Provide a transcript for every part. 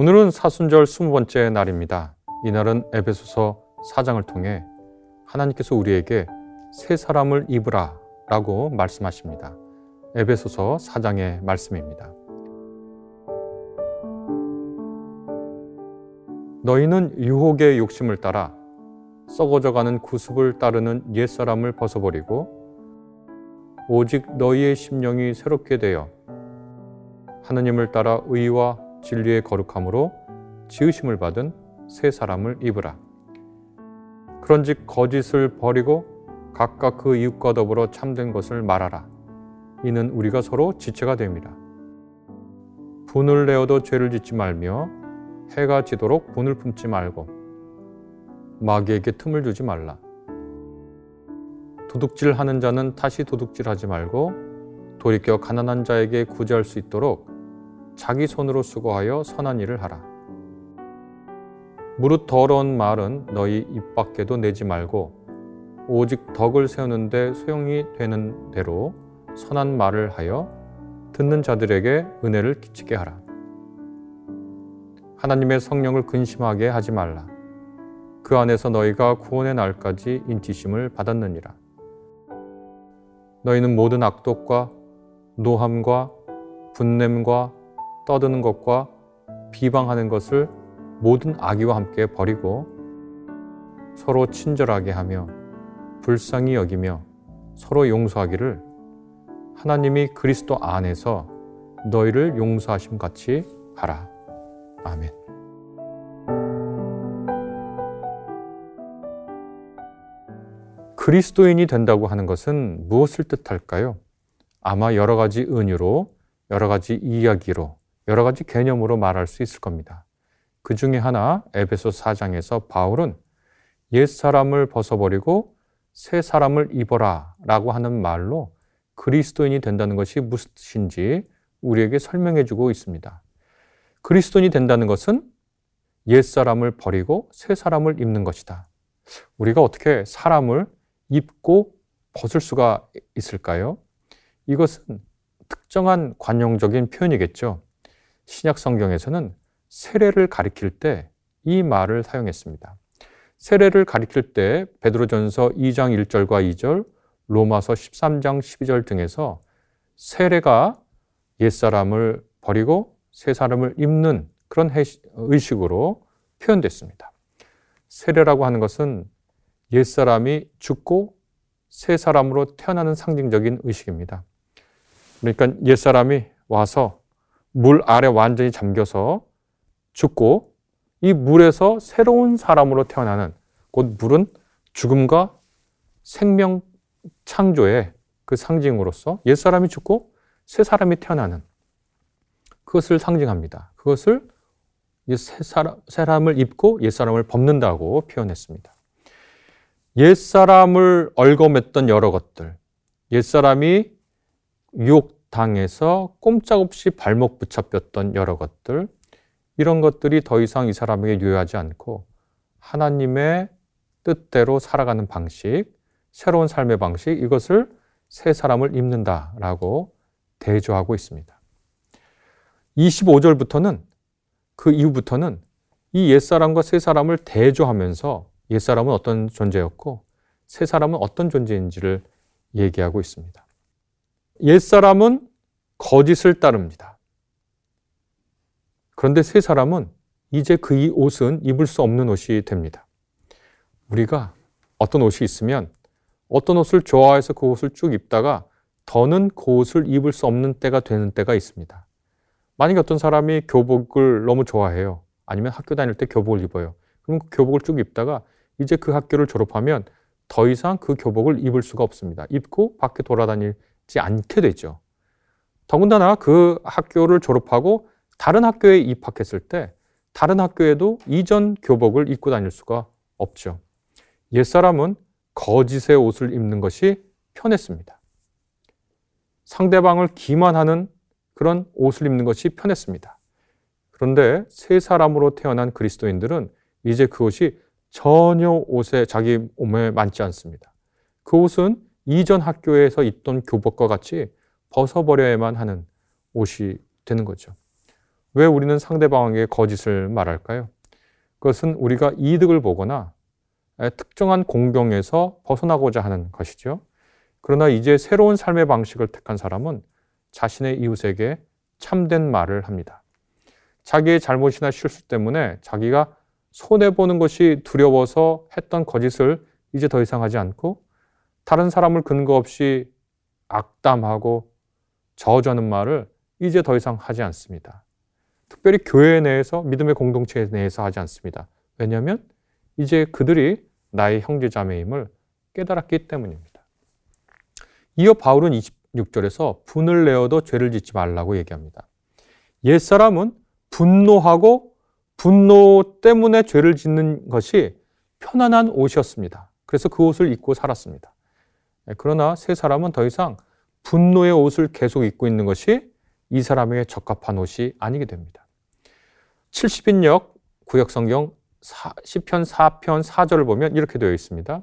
오늘은 사순절 20번째 날입니다. 이날은 에베소서 4장을 통해 하나님께서 우리에게 새 사람을 입으라 라고 말씀하십니다. 에베소서 4장의 말씀입니다. 너희는 유혹의 욕심을 따라 썩어져가는 구습을 따르는 옛사람을 벗어버리고 오직 너희의 심령이 새롭게 되어 하느님을 따라 의와 진리의 거룩함으로 지으심을 받은 새 사람을 입으라. 그런즉 거짓을 버리고 각각 그 이웃과 더불어 참된 것을 말하라. 이는 우리가 서로 지체가 됩니다. 분을 내어도 죄를 짓지 말며 해가 지도록 분을 품지 말고 마귀에게 틈을 주지 말라. 도둑질 하는 자는 다시 도둑질 하지 말고 돌이켜 가난한 자에게 구제할 수 있도록 자기 손으로 수고하여 선한 일을 하라. 무릇 더러운 말은 너희 입 밖에도 내지 말고 오직 덕을 세우는데 소용이 되는 대로 선한 말을 하여 듣는 자들에게 은혜를 끼치게 하라. 하나님의 성령을 근심하게 하지 말라. 그 안에서 너희가 구원의 날까지 인치심을 받았느니라. 너희는 모든 악독과 노함과 분냄과 떠드는 것과 비방하는 것을 모든 악의와 함께 버리고 서로 친절하게 하며 불쌍히 여기며 서로 용서하기를 하나님이 그리스도 안에서 너희를 용서하심 같이 하라. 아멘. 그리스도인이 된다고 하는 것은 무엇을 뜻할까요? 아마 여러 가지 은유로, 여러 가지 이야기로, 여러 가지 개념으로 말할 수 있을 겁니다. 그 중에 하나, 에베소 4장에서 바울은 옛 사람을 벗어버리고 새 사람을 입어라 라고 하는 말로 그리스도인이 된다는 것이 무엇인지 우리에게 설명해 주고 있습니다. 그리스도인이 된다는 것은 옛 사람을 버리고 새 사람을 입는 것이다. 우리가 어떻게 사람을 입고 벗을 수가 있을까요? 이것은 특정한 관용적인 표현이겠죠. 신약 성경에서는 세례를 가리킬 때 이 말을 사용했습니다. 세례를 가리킬 때 베드로전서 2장 1절과 2절, 로마서 13장 12절 등에서 세례가 옛사람을 버리고 새 사람을 입는 그런 의식으로 표현됐습니다. 세례라고 하는 것은 옛사람이 죽고 새 사람으로 태어나는 상징적인 의식입니다. 그러니까 옛사람이 와서 물 아래 완전히 잠겨서 죽고 이 물에서 새로운 사람으로 태어나는 곧 물은 죽음과 생명 창조의 그 상징으로서 옛사람이 죽고 새 사람이 태어나는 그것을 상징합니다. 그것을 새 사람을 입고 옛 사람을 벗는다고 표현했습니다. 옛 사람을 얽어맸던 여러 것들, 옛 사람이 유혹 당해서 꼼짝없이 발목 붙잡혔던 여러 것들, 이런 것들이 더 이상 이 사람에게 유효하지 않고 하나님의 뜻대로 살아가는 방식, 새로운 삶의 방식, 이것을 새 사람을 입는다라고 대조하고 있습니다. 25절부터는 그 이후부터는 이 옛사람과 새 사람을 대조하면서 옛사람은 어떤 존재였고 새 사람은 어떤 존재인지를 얘기하고 있습니다. 옛사람은 거짓을 따릅니다. 그런데 새 사람은 이제 그이 옷은 입을 수 없는 옷이 됩니다. 우리가 어떤 옷이 있으면 어떤 옷을 좋아해서 그 옷을 쭉 입다가 더는 그 옷을 입을 수 없는 때가 되는 때가 있습니다. 만약에 어떤 사람이 교복을 너무 좋아해요. 아니면 학교 다닐 때 교복을 입어요. 그럼 그 교복을 쭉 입다가 이제 그 학교를 졸업하면 더 이상 그 교복을 입을 수가 없습니다. 입고 밖에 돌아다 니지 않게 되죠. 더군다나 그 학교를 졸업하고 다른 학교에 입학했을 때 다른 학교에도 이전 교복을 입고 다닐 수가 없죠. 옛사람은 거짓의 옷을 입는 것이 편했습니다. 상대방을 기만하는 그런 옷을 입는 것이 편했습니다. 그런데 새 사람으로 태어난 그리스도인들은 이제 그것이 전혀 옷에 자기 몸에 맞지 않습니다. 그 옷은 이전 학교에서 입던 교복과 같이 벗어버려야만 하는 옷이 되는 거죠. 왜 우리는 상대방에게 거짓을 말할까요? 그것은 우리가 이득을 보거나 특정한 공경에서 벗어나고자 하는 것이죠. 그러나 이제 새로운 삶의 방식을 택한 사람은 자신의 이웃에게 참된 말을 합니다. 자기의 잘못이나 실수 때문에 자기가 손해보는 것이 두려워서 했던 거짓을 이제 더 이상 하지 않고 다른 사람을 근거 없이 악담하고 저주하는 말을 이제 더 이상 하지 않습니다. 특별히 교회 내에서 믿음의 공동체 내에서 하지 않습니다. 왜냐하면 이제 그들이 나의 형제자매임을 깨달았기 때문입니다. 이어 바울은 26절에서 분을 내어도 죄를 짓지 말라고 얘기합니다. 옛사람은 분노하고 분노 때문에 죄를 짓는 것이 편안한 옷이었습니다. 그래서 그 옷을 입고 살았습니다. 네, 그러나 새 사람은 더 이상 분노의 옷을 계속 입고 있는 것이 이 사람에게 적합한 옷이 아니게 됩니다. 70인역 구역성경 10편 4편 4절을 보면 이렇게 되어 있습니다.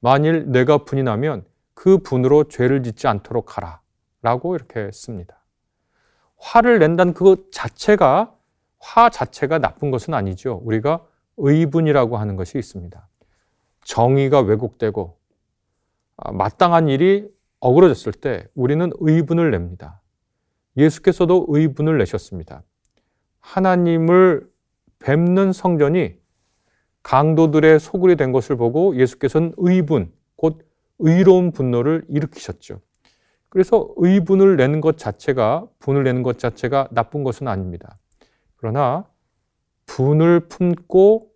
만일 내가 분이 나면 그 분으로 죄를 짓지 않도록 하라. 라고 이렇게 씁니다. 화를 낸다는 그 자체가, 화 자체가 나쁜 것은 아니죠. 우리가 의분이라고 하는 것이 있습니다. 정의가 왜곡되고 아, 마땅한 일이 어그러졌을 때 우리는 의분을 냅니다. 예수께서도 의분을 내셨습니다. 하나님을 뵙는 성전이 강도들의 소굴이 된 것을 보고 예수께서는 의분, 곧 의로운 분노를 일으키셨죠. 그래서 의분을 내는 것 자체가, 분을 내는 것 자체가 나쁜 것은 아닙니다. 그러나 분을 품고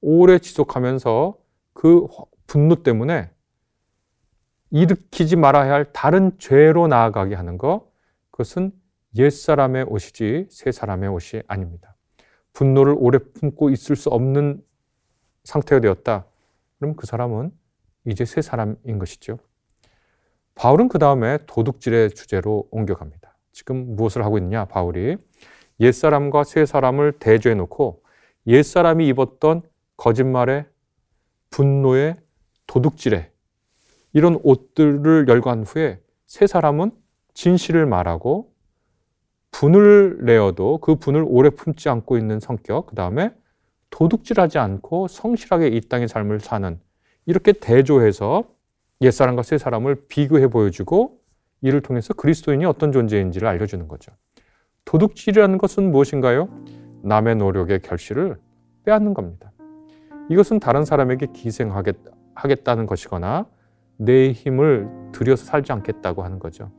오래 지속하면서 그 분노 때문에 일으키지 말아야 할 다른 죄로 나아가게 하는 것, 그것은 옛사람의 옷이지 새 사람의 옷이 아닙니다. 분노를 오래 품고 있을 수 없는 상태가 되었다. 그럼 그 사람은 이제 새 사람인 것이죠. 바울은 그 다음에 도둑질의 주제로 옮겨갑니다. 지금 무엇을 하고 있냐, 바울이. 옛사람과 새 사람을 대조해 놓고 옛사람이 입었던 거짓말에 분노에 도둑질에 이런 옷들을 열관 후에 새 사람은 진실을 말하고 분을 내어도 그 분을 오래 품지 않고 있는 성격, 그 다음에 도둑질하지 않고 성실하게 이 땅의 삶을 사는 이렇게 대조해서 옛사람과 새 사람을 비교해 보여주고 이를 통해서 그리스도인이 어떤 존재인지를 알려주는 거죠. 도둑질이라는 것은 무엇인가요? 남의 노력의 결실을 빼앗는 겁니다. 이것은 다른 사람에게 기생하겠다는 것이거나 내 힘을 들여서 살지 않겠다고 하는 거죠.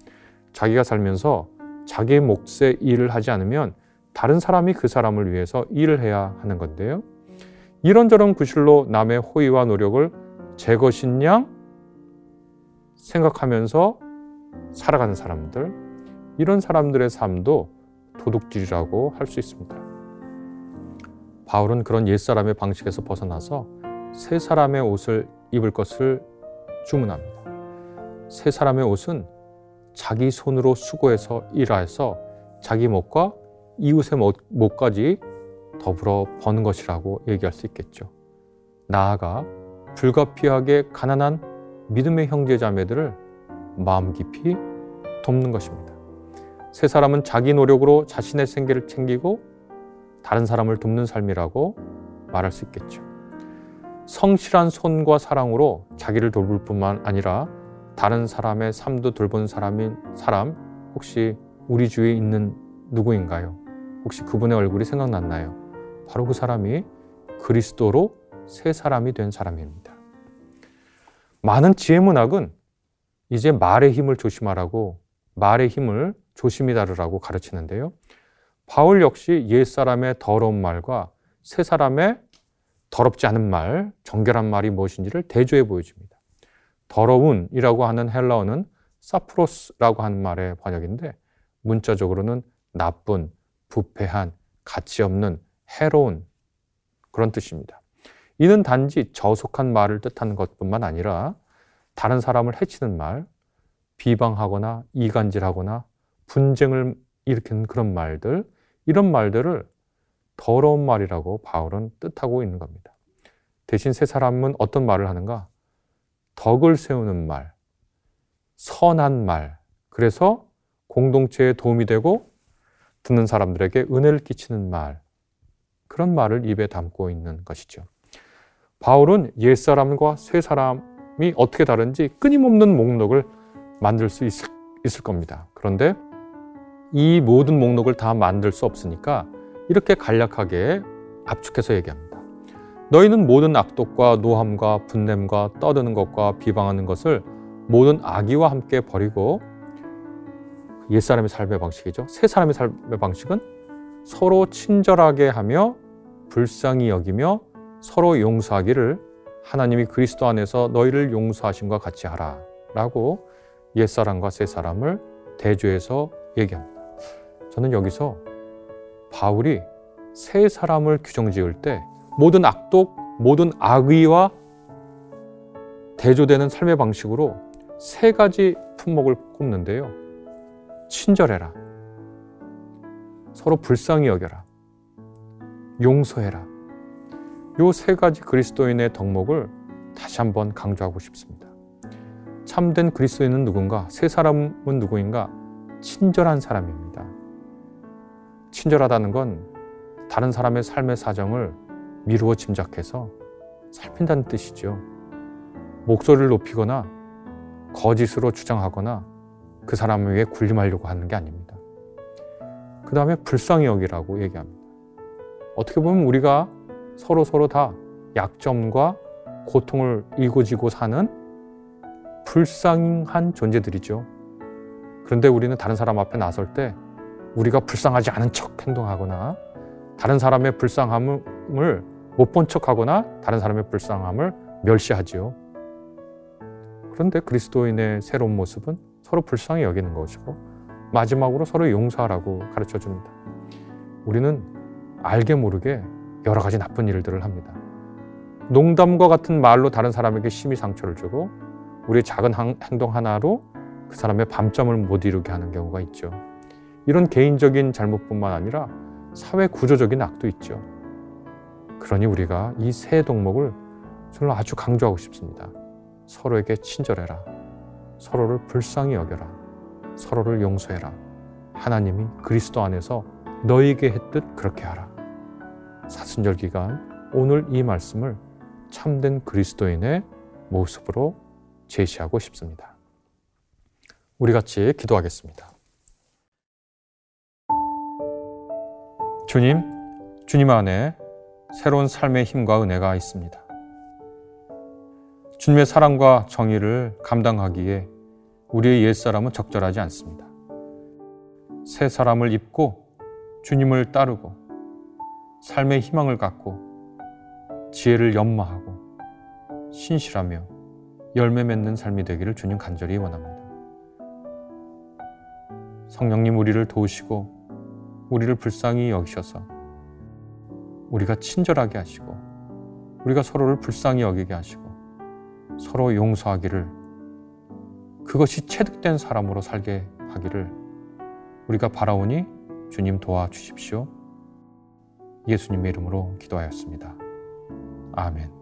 자기가 살면서 자기의 몫의 일을 하지 않으면 다른 사람이 그 사람을 위해서 일을 해야 하는 건데요. 이런저런 구실로 남의 호의와 노력을 제 것인 양 생각하면서 살아가는 사람들, 이런 사람들의 삶도 도둑질이라고 할 수 있습니다. 바울은 그런 옛사람의 방식에서 벗어나서 새 사람의 옷을 입을 것을 주문합니다. 새 사람의 옷은 자기 손으로 수고해서 일해서 자기 목과 이웃의 목까지 더불어 버는 것이라고 얘기할 수 있겠죠. 나아가 불가피하게 가난한 믿음의 형제 자매들을 마음 깊이 돕는 것입니다. 세 사람은 자기 노력으로 자신의 생계를 챙기고 다른 사람을 돕는 삶이라고 말할 수 있겠죠. 성실한 손과 사랑으로 자기를 돌볼 뿐만 아니라 다른 사람의 삶도 돌본 사람인 사람 혹시 우리 주위에 있는 누구인가요? 혹시 그분의 얼굴이 생각났나요? 바로 그 사람이 그리스도로 새 사람이 된 사람입니다. 많은 지혜 문학은 이제 말의 힘을 조심하라고 말의 힘을 조심히 다루라고 가르치는데요. 바울 역시 옛 사람의 더러운 말과 새 사람의 더럽지 않은 말, 정결한 말이 무엇인지를 대조해 보여줍니다. 더러운이라고 하는 헬라어는 사프로스라고 하는 말의 번역인데 문자적으로는 나쁜, 부패한, 가치 없는, 해로운 그런 뜻입니다. 이는 단지 저속한 말을 뜻하는 것뿐만 아니라 다른 사람을 해치는 말, 비방하거나 이간질하거나 분쟁을 일으키는 그런 말들, 이런 말들을 더러운 말이라고 바울은 뜻하고 있는 겁니다. 대신 세 사람은 어떤 말을 하는가? 덕을 세우는 말, 선한 말, 그래서 공동체에 도움이 되고 듣는 사람들에게 은혜를 끼치는 말, 그런 말을 입에 담고 있는 것이죠. 바울은 옛사람과 새사람이 어떻게 다른지 끊임없는 목록을 만들 수 있을, 있을 겁니다. 그런데 이 모든 목록을 다 만들 수 없으니까 이렇게 간략하게 압축해서 얘기합니다. 너희는 모든 악독과 노함과 분냄과 떠드는 것과 비방하는 것을 모든 악의와 함께 버리고 옛사람의 삶의 방식이죠. 새 사람의 삶의 방식은 서로 친절하게 하며 불쌍히 여기며 서로 용서하기를 하나님이 그리스도 안에서 너희를 용서하심과 같이 하라 라고 옛사람과 새사람을 대조해서 얘기합니다. 저는 여기서 바울이 새 사람을 규정 지을 때 모든 악독, 모든 악의와 대조되는 삶의 방식으로 세 가지 품목을 꼽는데요. 친절해라. 서로 불쌍히 여겨라. 용서해라. 요 세 가지 그리스도인의 덕목을 다시 한번 강조하고 싶습니다. 참된 그리스도인은 누군가? 세 사람은 누구인가? 친절한 사람입니다. 친절하다는 건 다른 사람의 삶의 사정을 미루어 짐작해서 살핀다는 뜻이죠. 목소리를 높이거나 거짓으로 주장하거나 그 사람을 위해 군림하려고 하는 게 아닙니다. 그 다음에 불쌍히 여기라고 얘기합니다. 어떻게 보면 우리가 서로 서로 다 약점과 고통을 일고지고 사는 불쌍한 존재들이죠. 그런데 우리는 다른 사람 앞에 나설 때 우리가 불쌍하지 않은 척 행동하거나 다른 사람의 불쌍함을 못 본 척하거나 다른 사람의 불쌍함을 멸시하지요. 그런데 그리스도인의 새로운 모습은 서로 불쌍히 여기는 것이고 마지막으로 서로 용서하라고 가르쳐 줍니다. 우리는 알게 모르게 여러 가지 나쁜 일들을 합니다. 농담과 같은 말로 다른 사람에게 심히 상처를 주고 우리의 작은 행동 하나로 그 사람의 밤점을 못 이루게 하는 경우가 있죠. 이런 개인적인 잘못뿐만 아니라 사회 구조적인 악도 있죠. 그러니 우리가 이세 덕목을 저는 아주 강조하고 싶습니다. 서로에게 친절해라. 서로를 불쌍히 여겨라. 서로를 용서해라. 하나님이 그리스도 안에서 너에게 했듯 그렇게 하라. 사순절 기간 오늘 이 말씀을 참된 그리스도인의 모습으로 제시하고 싶습니다. 우리 같이 기도하겠습니다. 주님, 주님 안에 새로운 삶의 힘과 은혜가 있습니다. 주님의 사랑과 정의를 감당하기에 우리의 옛사람은 적절하지 않습니다. 새 사람을 입고 주님을 따르고 삶의 희망을 갖고 지혜를 연마하고 신실하며 열매 맺는 삶이 되기를 주님 간절히 원합니다. 성령님 우리를 도우시고 우리를 불쌍히 여기셔서 우리가 친절하게 하시고 우리가 서로를 불쌍히 여기게 하시고 서로 용서하기를 그것이 체득된 사람으로 살게 하기를 우리가 바라오니 주님 도와주십시오. 예수님의 이름으로 기도하였습니다. 아멘.